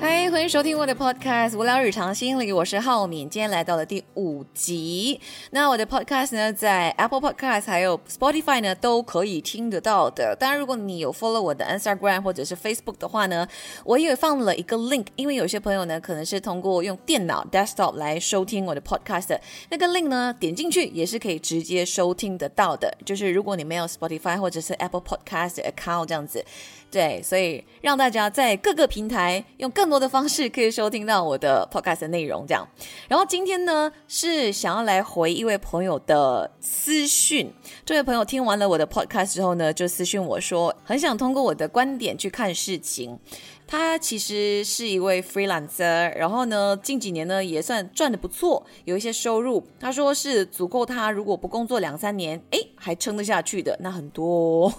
嗨，欢迎收听我的 podcast《无聊日常心理》，我是浩敏，今天来到了第五集。那我的 podcast 呢，在 Apple Podcast 还有 Spotify 呢都可以听得到的。当然，如果你有 follow 我的 Instagram 或者是 Facebook 的话呢，我也放了一个 link，因为有些朋友呢可能是通过用电脑 desktop 来收听我的 podcast，那个 link 呢点进去也是可以直接收听得到的。就是如果你没有 Spotify 或者是 Apple Podcast account 这样子。对，所以让大家在各个平台用更更多的方式可以收听到我的 podcast 的内容，这样。然后今天呢，是想要来回一位朋友的私讯。这位朋友听完了我的 podcast 之后呢，就私讯我说，很想通过我的观点去看事情。他其实是一位 freelancer，然后呢，近几年呢也算赚的不错，有一些收入。他说是足够他如果不工作两三年，哎，还撑得下去的，那很多。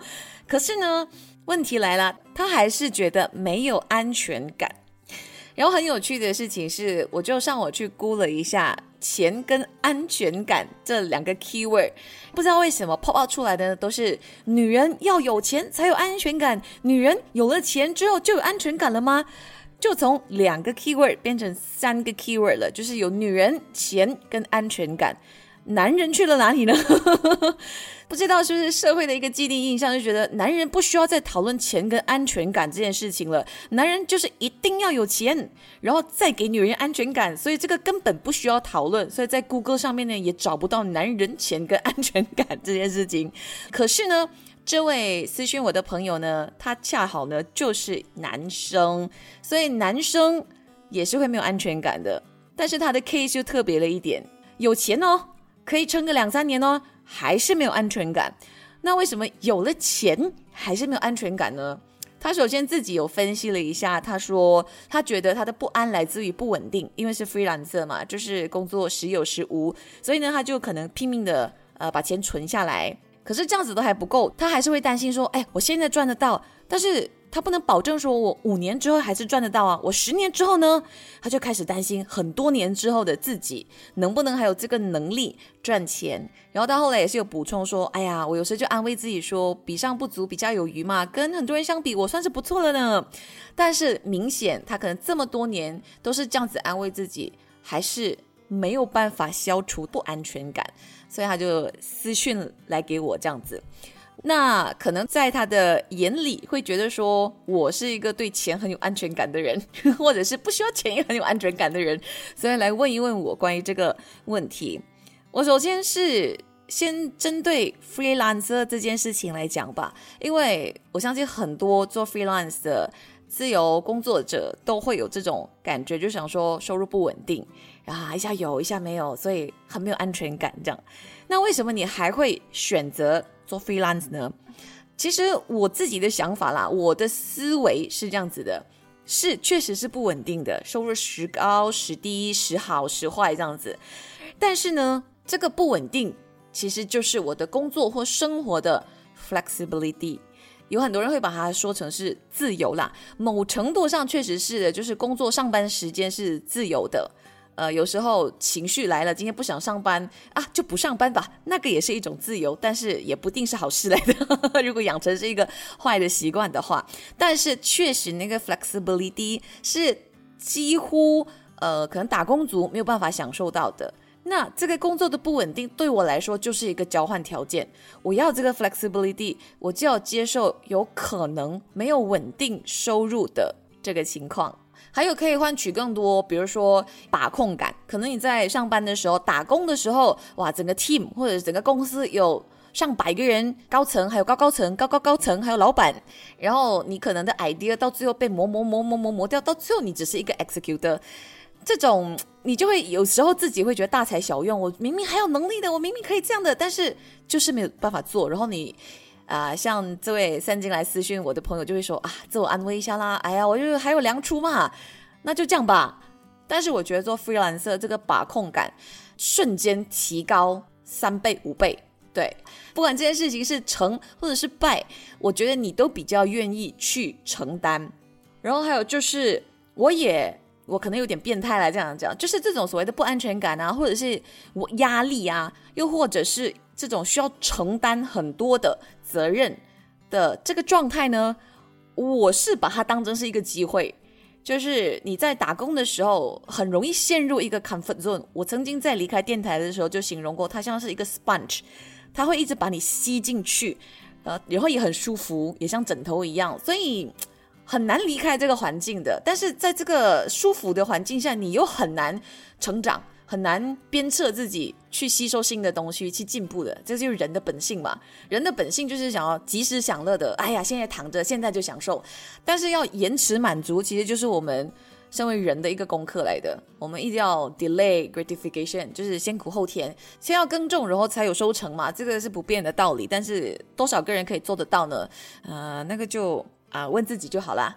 可是呢？问题来了，他还是觉得没有安全感。然后很有趣的事情是，我就上网去估了一下钱跟安全感这两个 keyword，不知道为什么 pop out 出来的都是女人要有钱才有安全感，女人有了钱之后就有安全感了吗？就从两个 keyword 变成三个 keyword 了，就是有女人、钱跟安全感。男人去了哪里呢？不知道是不是社会的一个既定印象，就觉得男人不需要再讨论钱跟安全感这件事情了。男人就是一定要有钱，然后再给女人安全感，所以这个根本不需要讨论。所以在谷歌上面呢，也找不到男人钱跟安全感这件事情。可是呢，这位私讯我的朋友呢，他恰好呢就是男生，所以男生也是会没有安全感的。但是他的 case 就特别了一点，有钱哦。可以撑个两三年哦，还是没有安全感。那为什么有了钱还是没有安全感呢？他首先自己有分析了一下，他说他觉得他的不安来自于不稳定，因为是 free lance 嘛，就是工作时有时无，所以呢，他就可能拼命的呃把钱存下来。可是这样子都还不够，他还是会担心说，哎，我现在赚得到，但是。他不能保证说，我五年之后还是赚得到啊。我十年之后呢，他就开始担心很多年之后的自己能不能还有这个能力赚钱。然后到后来也是有补充说，哎呀，我有时就安慰自己说，比上不足，比下有余嘛。跟很多人相比，我算是不错了呢。但是明显他可能这么多年都是这样子安慰自己，还是没有办法消除不安全感，所以他就私讯来给我这样子。那可能在他的眼里会觉得说，我是一个对钱很有安全感的人，或者是不需要钱也很有安全感的人，所以来问一问我关于这个问题。我首先是先针对 freelance 这件事情来讲吧，因为我相信很多做 freelance 的自由工作者都会有这种感觉，就想说收入不稳定，啊一下有一下没有，所以很没有安全感这样。那为什么你还会选择？做 freelance 呢？其实我自己的想法啦，我的思维是这样子的，是确实是不稳定的，收入时高时低，时好时坏这样子。但是呢，这个不稳定其实就是我的工作或生活的 flexibility。有很多人会把它说成是自由啦，某程度上确实是的，就是工作上班时间是自由的。呃，有时候情绪来了，今天不想上班啊，就不上班吧。那个也是一种自由，但是也不定是好事来的。如果养成是一个坏的习惯的话，但是确实那个 flexibility 是几乎呃，可能打工族没有办法享受到的。那这个工作的不稳定对我来说就是一个交换条件。我要这个 flexibility，我就要接受有可能没有稳定收入的这个情况。还有可以换取更多，比如说把控感。可能你在上班的时候、打工的时候，哇，整个 team 或者整个公司有上百个人，高层还有高高层、高高高层，还有老板。然后你可能的 idea 到最后被磨磨磨磨磨磨掉，到最后你只是一个 executor。这种你就会有时候自己会觉得大材小用。我明明还有能力的，我明明可以这样的，但是就是没有办法做。然后你。啊，像这位三金来私讯我的朋友就会说啊，自我安慰一下啦。哎呀，我就还有粮出嘛，那就这样吧。但是我觉得做 free 蓝色这个把控感瞬间提高三倍五倍。对，不管这件事情是成或者是败，我觉得你都比较愿意去承担。然后还有就是，我也我可能有点变态来这样讲，就是这种所谓的不安全感啊，或者是我压力啊，又或者是。这种需要承担很多的责任的这个状态呢，我是把它当成是一个机会，就是你在打工的时候很容易陷入一个 comfort zone。我曾经在离开电台的时候就形容过，它像是一个 sponge，它会一直把你吸进去，呃，然后也很舒服，也像枕头一样，所以很难离开这个环境的。但是在这个舒服的环境下，你又很难成长。很难鞭策自己去吸收新的东西，去进步的，这就是人的本性嘛。人的本性就是想要及时享乐的。哎呀，现在躺着，现在就享受。但是要延迟满足，其实就是我们身为人的一个功课来的。我们一定要 delay gratification，就是先苦后甜，先要耕种，然后才有收成嘛。这个是不变的道理。但是多少个人可以做得到呢？呃，那个就啊，问自己就好啦。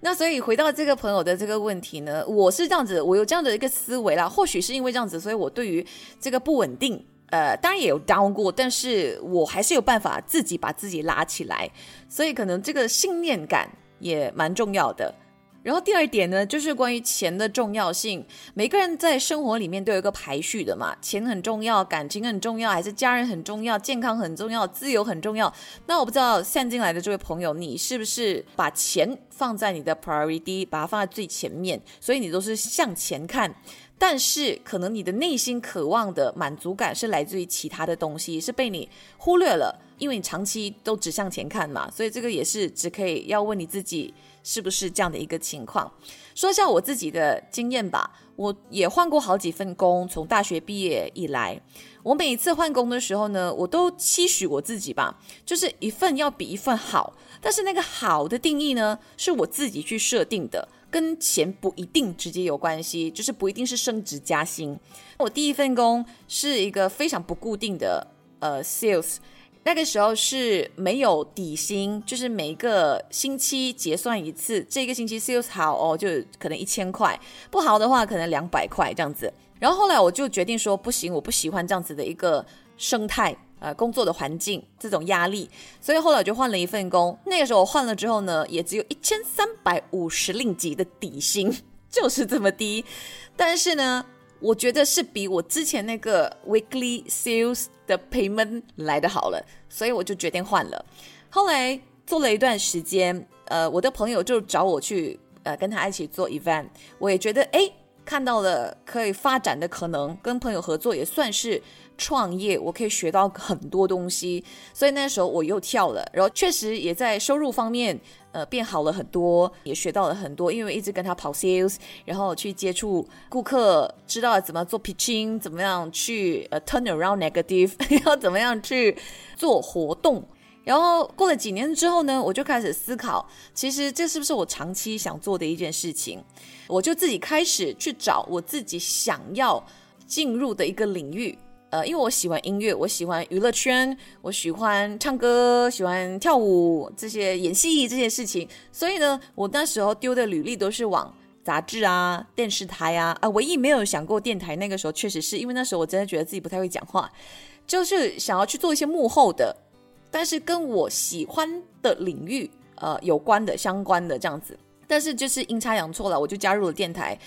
那所以回到这个朋友的这个问题呢，我是这样子，我有这样的一个思维啦。或许是因为这样子，所以我对于这个不稳定，呃，当然也有 down 过，但是我还是有办法自己把自己拉起来。所以可能这个信念感也蛮重要的。然后第二点呢，就是关于钱的重要性。每个人在生活里面都有一个排序的嘛，钱很重要，感情很重要，还是家人很重要，健康很重要，自由很重要。那我不知道现进来的这位朋友，你是不是把钱放在你的 priority，把它放在最前面，所以你都是向前看。但是可能你的内心渴望的满足感是来自于其他的东西，是被你忽略了，因为你长期都只向前看嘛。所以这个也是只可以要问你自己。是不是这样的一个情况？说一下我自己的经验吧。我也换过好几份工，从大学毕业以来，我每一次换工的时候呢，我都期许我自己吧，就是一份要比一份好。但是那个好的定义呢，是我自己去设定的，跟钱不一定直接有关系，就是不一定是升职加薪。我第一份工是一个非常不固定的呃 sales。那个时候是没有底薪，就是每个星期结算一次。这个星期 sales 好哦，就可能一千块；不好的话，可能两百块这样子。然后后来我就决定说，不行，我不喜欢这样子的一个生态，呃，工作的环境这种压力。所以后来我就换了一份工。那个时候我换了之后呢，也只有一千三百五十令吉的底薪，就是这么低。但是呢。我觉得是比我之前那个 weekly sales 的 payment 来的好了，所以我就决定换了。后来做了一段时间，呃，我的朋友就找我去，呃，跟他一起做 event，我也觉得，哎。看到了可以发展的可能，跟朋友合作也算是创业，我可以学到很多东西，所以那时候我又跳了，然后确实也在收入方面，呃，变好了很多，也学到了很多，因为一直跟他跑 sales，然后去接触顾客，知道怎么做 pitching，怎么样去呃 turn around negative，要怎么样去做活动。然后过了几年之后呢，我就开始思考，其实这是不是我长期想做的一件事情？我就自己开始去找我自己想要进入的一个领域。呃，因为我喜欢音乐，我喜欢娱乐圈，我喜欢唱歌，喜欢跳舞，这些演戏这些事情。所以呢，我那时候丢的履历都是往杂志啊、电视台啊，啊，唯一没有想过电台。那个时候确实是因为那时候我真的觉得自己不太会讲话，就是想要去做一些幕后的。但是跟我喜欢的领域，呃，有关的、相关的这样子，但是就是阴差阳错了，我就加入了电台，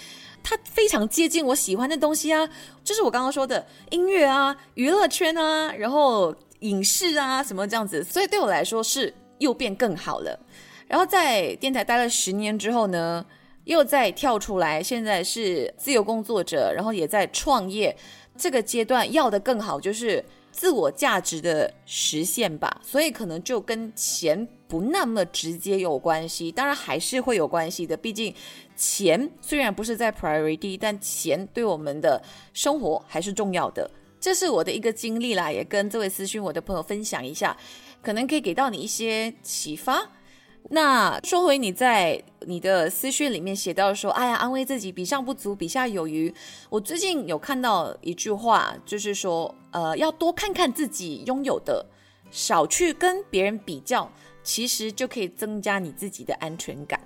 它非常接近我喜欢的东西啊，就是我刚刚说的音乐啊、娱乐圈啊，然后影视啊什么这样子，所以对我来说是又变更好了。然后在电台待了十年之后呢，又再跳出来，现在是自由工作者，然后也在创业，这个阶段要的更好就是。自我价值的实现吧，所以可能就跟钱不那么直接有关系，当然还是会有关系的。毕竟钱虽然不是在 priority，但钱对我们的生活还是重要的。这是我的一个经历啦，也跟这位私讯我的朋友分享一下，可能可以给到你一些启发。那说回你在你的私讯里面写到说，哎呀，安慰自己，比上不足，比下有余。我最近有看到一句话，就是说，呃，要多看看自己拥有的，少去跟别人比较，其实就可以增加你自己的安全感。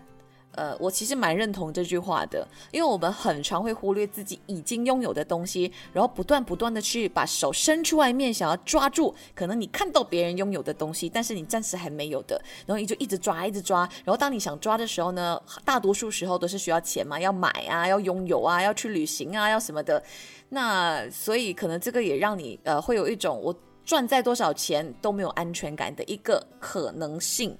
呃，我其实蛮认同这句话的，因为我们很常会忽略自己已经拥有的东西，然后不断不断的去把手伸出外面，想要抓住可能你看到别人拥有的东西，但是你暂时还没有的，然后你就一直抓，一直抓，然后当你想抓的时候呢，大多数时候都是需要钱嘛，要买啊，要拥有啊，要去旅行啊，要什么的，那所以可能这个也让你呃会有一种我赚再多少钱都没有安全感的一个可能性。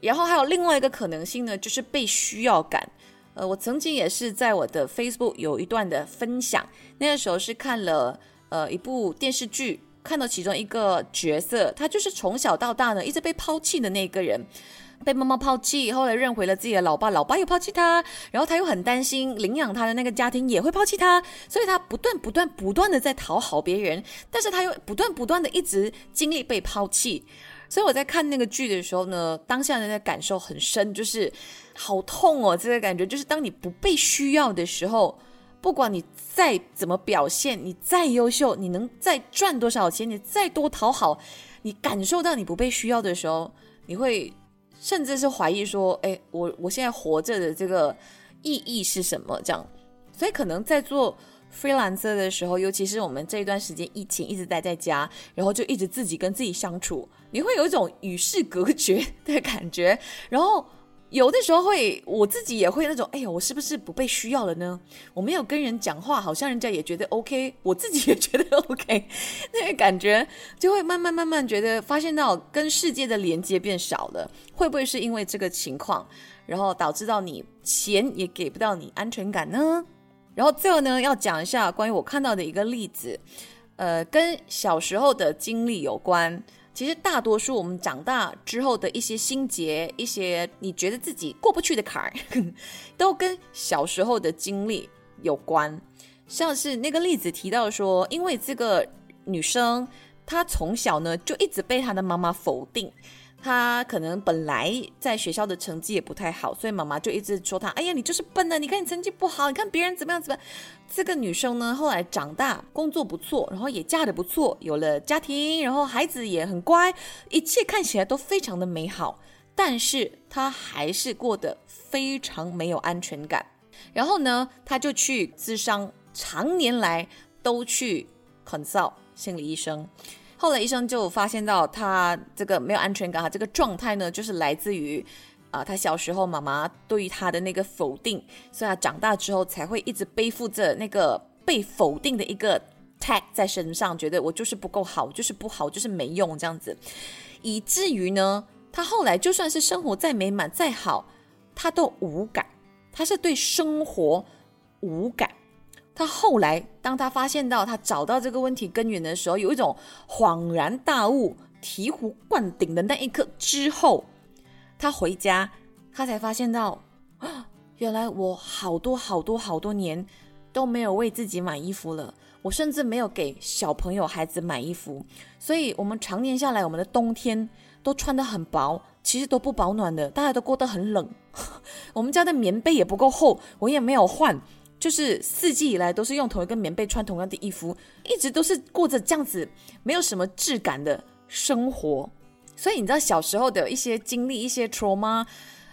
然后还有另外一个可能性呢，就是被需要感。呃，我曾经也是在我的 Facebook 有一段的分享，那个时候是看了呃一部电视剧，看到其中一个角色，他就是从小到大呢一直被抛弃的那个人。被妈妈抛弃，后来认回了自己的老爸，老爸又抛弃他，然后他又很担心领养他的那个家庭也会抛弃他，所以他不断不断不断的在讨好别人，但是他又不断不断的一直经历被抛弃，所以我在看那个剧的时候呢，当下人的感受很深，就是好痛哦，这个感觉就是当你不被需要的时候，不管你再怎么表现，你再优秀，你能再赚多少钱，你再多讨好，你感受到你不被需要的时候，你会。甚至是怀疑说，哎，我我现在活着的这个意义是什么？这样，所以可能在做 free 蓝色的时候，尤其是我们这一段时间疫情一直待在家，然后就一直自己跟自己相处，你会有一种与世隔绝的感觉，然后。有的时候会，我自己也会那种，哎呀，我是不是不被需要了呢？我没有跟人讲话，好像人家也觉得 OK，我自己也觉得 OK，那个感觉就会慢慢慢慢觉得，发现到跟世界的连接变少了，会不会是因为这个情况，然后导致到你钱也给不到你安全感呢？然后最后呢，要讲一下关于我看到的一个例子，呃，跟小时候的经历有关。其实大多数我们长大之后的一些心结，一些你觉得自己过不去的坎儿，都跟小时候的经历有关。像是那个例子提到说，因为这个女生她从小呢就一直被她的妈妈否定。他可能本来在学校的成绩也不太好，所以妈妈就一直说他：“哎呀，你就是笨的！你看你成绩不好，你看别人怎么样怎么样。”这个女生呢，后来长大，工作不错，然后也嫁得不错，有了家庭，然后孩子也很乖，一切看起来都非常的美好。但是她还是过得非常没有安全感。然后呢，她就去咨商，常年来都去 consult 心理医生。后来医生就发现到他这个没有安全感，他这个状态呢，就是来自于啊，他小时候妈妈对于他的那个否定，所以他长大之后才会一直背负着那个被否定的一个 tag 在身上，觉得我就是不够好，就是不好，就是没用这样子，以至于呢，他后来就算是生活再美满再好，他都无感，他是对生活无感。他后来，当他发现到他找到这个问题根源的时候，有一种恍然大悟、醍醐灌顶的那一刻之后，他回家，他才发现到啊，原来我好多好多好多年都没有为自己买衣服了，我甚至没有给小朋友孩子买衣服，所以我们常年下来，我们的冬天都穿得很薄，其实都不保暖的，大家都过得很冷，我们家的棉被也不够厚，我也没有换。就是四季以来都是用同一个棉被穿同样的衣服，一直都是过着这样子没有什么质感的生活。所以你知道小时候的一些经历、一些 trauma，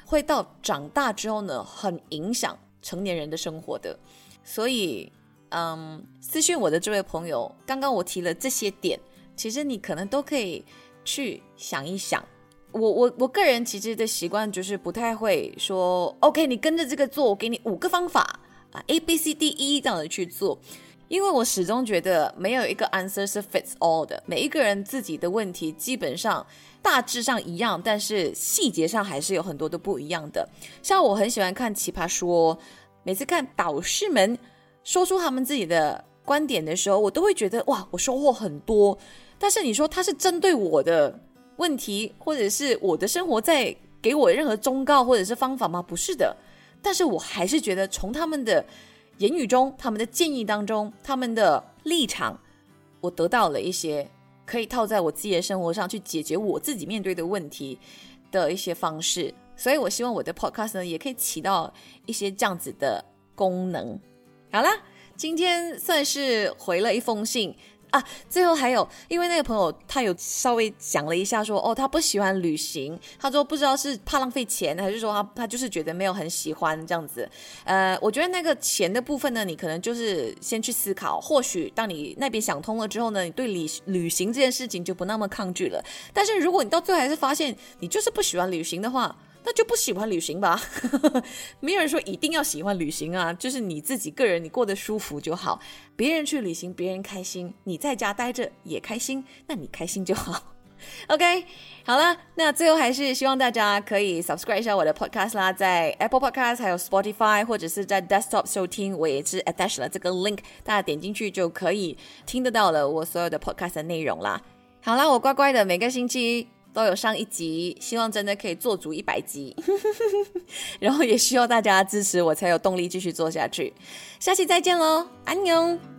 会到长大之后呢，很影响成年人的生活的。所以，嗯，私讯我的这位朋友，刚刚我提了这些点，其实你可能都可以去想一想。我我我个人其实的习惯就是不太会说，OK，你跟着这个做，我给你五个方法。，A B C D E 这样的去做，因为我始终觉得没有一个 answer 是 fits all 的，每一个人自己的问题基本上大致上一样，但是细节上还是有很多都不一样的。像我很喜欢看奇葩说，每次看导师们说出他们自己的观点的时候，我都会觉得哇，我收获很多。但是你说他是针对我的问题，或者是我的生活在给我任何忠告或者是方法吗？不是的。但是我还是觉得，从他们的言语中、他们的建议当中、他们的立场，我得到了一些可以套在我自己的生活上去解决我自己面对的问题的一些方式。所以，我希望我的 podcast 呢，也可以起到一些这样子的功能。好啦，今天算是回了一封信。啊，最后还有，因为那个朋友他有稍微讲了一下，说哦，他不喜欢旅行，他说不知道是怕浪费钱，还是说他他就是觉得没有很喜欢这样子。呃，我觉得那个钱的部分呢，你可能就是先去思考，或许当你那边想通了之后呢，你对旅旅行这件事情就不那么抗拒了。但是如果你到最后还是发现你就是不喜欢旅行的话，那就不喜欢旅行吧，没有人说一定要喜欢旅行啊，就是你自己个人你过得舒服就好。别人去旅行，别人开心，你在家待着也开心，那你开心就好。OK，好了，那最后还是希望大家可以 subscribe 一下我的 podcast 啦，在 Apple Podcast 还有 Spotify 或者是在 desktop 收听，我也是 attach 了这个 link，大家点进去就可以听得到了我所有的 podcast 的内容啦。好啦，我乖乖的每个星期都有上一集，希望真的可以做足一百集，然后也需要大家支持我才有动力继续做下去。下期再见喽，安妞。